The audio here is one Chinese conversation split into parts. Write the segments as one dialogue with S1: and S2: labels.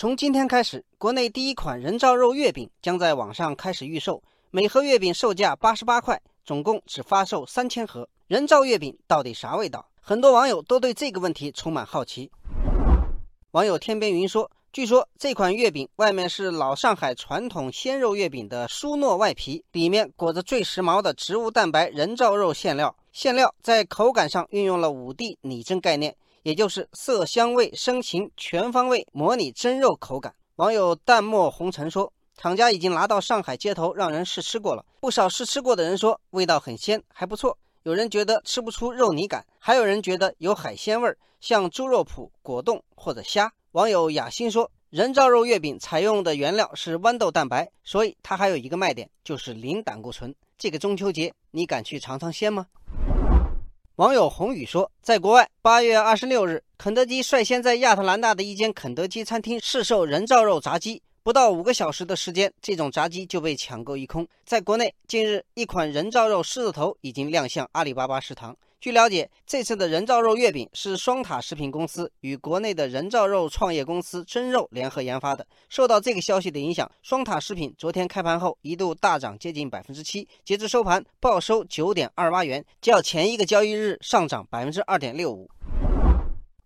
S1: 从今天开始，国内第一款人造肉月饼将在网上开始预售，每盒月饼售价八十八块，总共只发售三千盒。人造月饼到底啥味道？很多网友都对这个问题充满好奇。网友天边云说：“据说这款月饼外面是老上海传统鲜肉月饼的酥糯外皮，里面裹着最时髦的植物蛋白人造肉馅料。馅料在口感上运用了五 D 拟真概念。”也就是色香味生情全方位模拟真肉口感。网友淡漠红尘说，厂家已经拿到上海街头让人试吃过了，不少试吃过的人说味道很鲜，还不错。有人觉得吃不出肉泥感，还有人觉得有海鲜味儿，像猪肉脯、果冻或者虾。网友雅欣说，人造肉月饼采用的原料是豌豆蛋白，所以它还有一个卖点就是零胆固醇。这个中秋节你敢去尝尝鲜吗？网友宏宇说，在国外，八月二十六日，肯德基率先在亚特兰大的一间肯德基餐厅试售人造肉炸鸡。不到五个小时的时间，这种炸鸡就被抢购一空。在国内，近日一款人造肉狮子头已经亮相阿里巴巴食堂。据了解，这次的人造肉月饼是双塔食品公司与国内的人造肉创业公司真肉联合研发的。受到这个消息的影响，双塔食品昨天开盘后一度大涨接近百分之七，截至收盘报收九点二八元，较前一个交易日上涨百分之二点六五。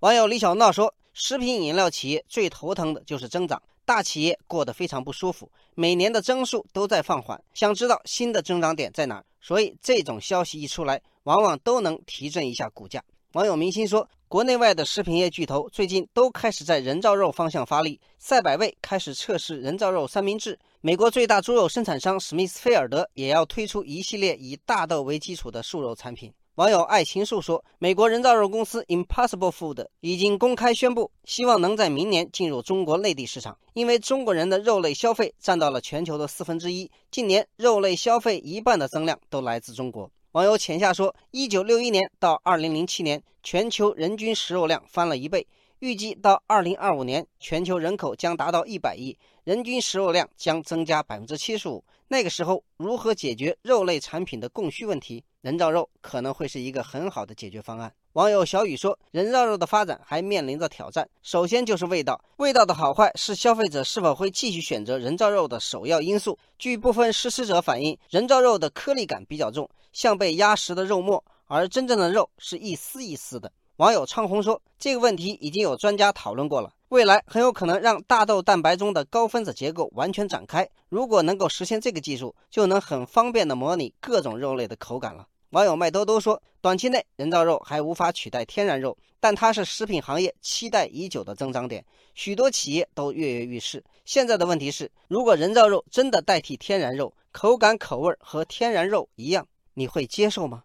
S1: 网友李小闹说：“食品饮料企业最头疼的就是增长，大企业过得非常不舒服，每年的增速都在放缓，想知道新的增长点在哪？所以这种消息一出来。”往往都能提振一下股价。网友明星说，国内外的食品业巨头最近都开始在人造肉方向发力。赛百味开始测试人造肉三明治，美国最大猪肉生产商史密斯菲尔德也要推出一系列以大豆为基础的素肉产品。网友爱情树说，美国人造肉公司 Impossible Food 已经公开宣布，希望能在明年进入中国内地市场，因为中国人的肉类消费占到了全球的四分之一，近年肉类消费一半的增量都来自中国。网友浅夏说：“一九六一年到二零零七年，全球人均食肉量翻了一倍。预计到二零二五年，全球人口将达到一百亿，人均食肉量将增加百分之七十五。那个时候，如何解决肉类产品的供需问题？人造肉可能会是一个很好的解决方案。”网友小雨说：“人造肉的发展还面临着挑战，首先就是味道，味道的好坏是消费者是否会继续选择人造肉的首要因素。据部分试吃者反映，人造肉的颗粒感比较重，像被压实的肉末，而真正的肉是一丝一丝的。”网友昌红说：“这个问题已经有专家讨论过了，未来很有可能让大豆蛋白中的高分子结构完全展开。如果能够实现这个技术，就能很方便地模拟各种肉类的口感了。”网友麦兜兜说：“短期内人造肉还无法取代天然肉，但它是食品行业期待已久的增长点，许多企业都跃跃欲试。现在的问题是，如果人造肉真的代替天然肉，口感口味和天然肉一样，你会接受吗？”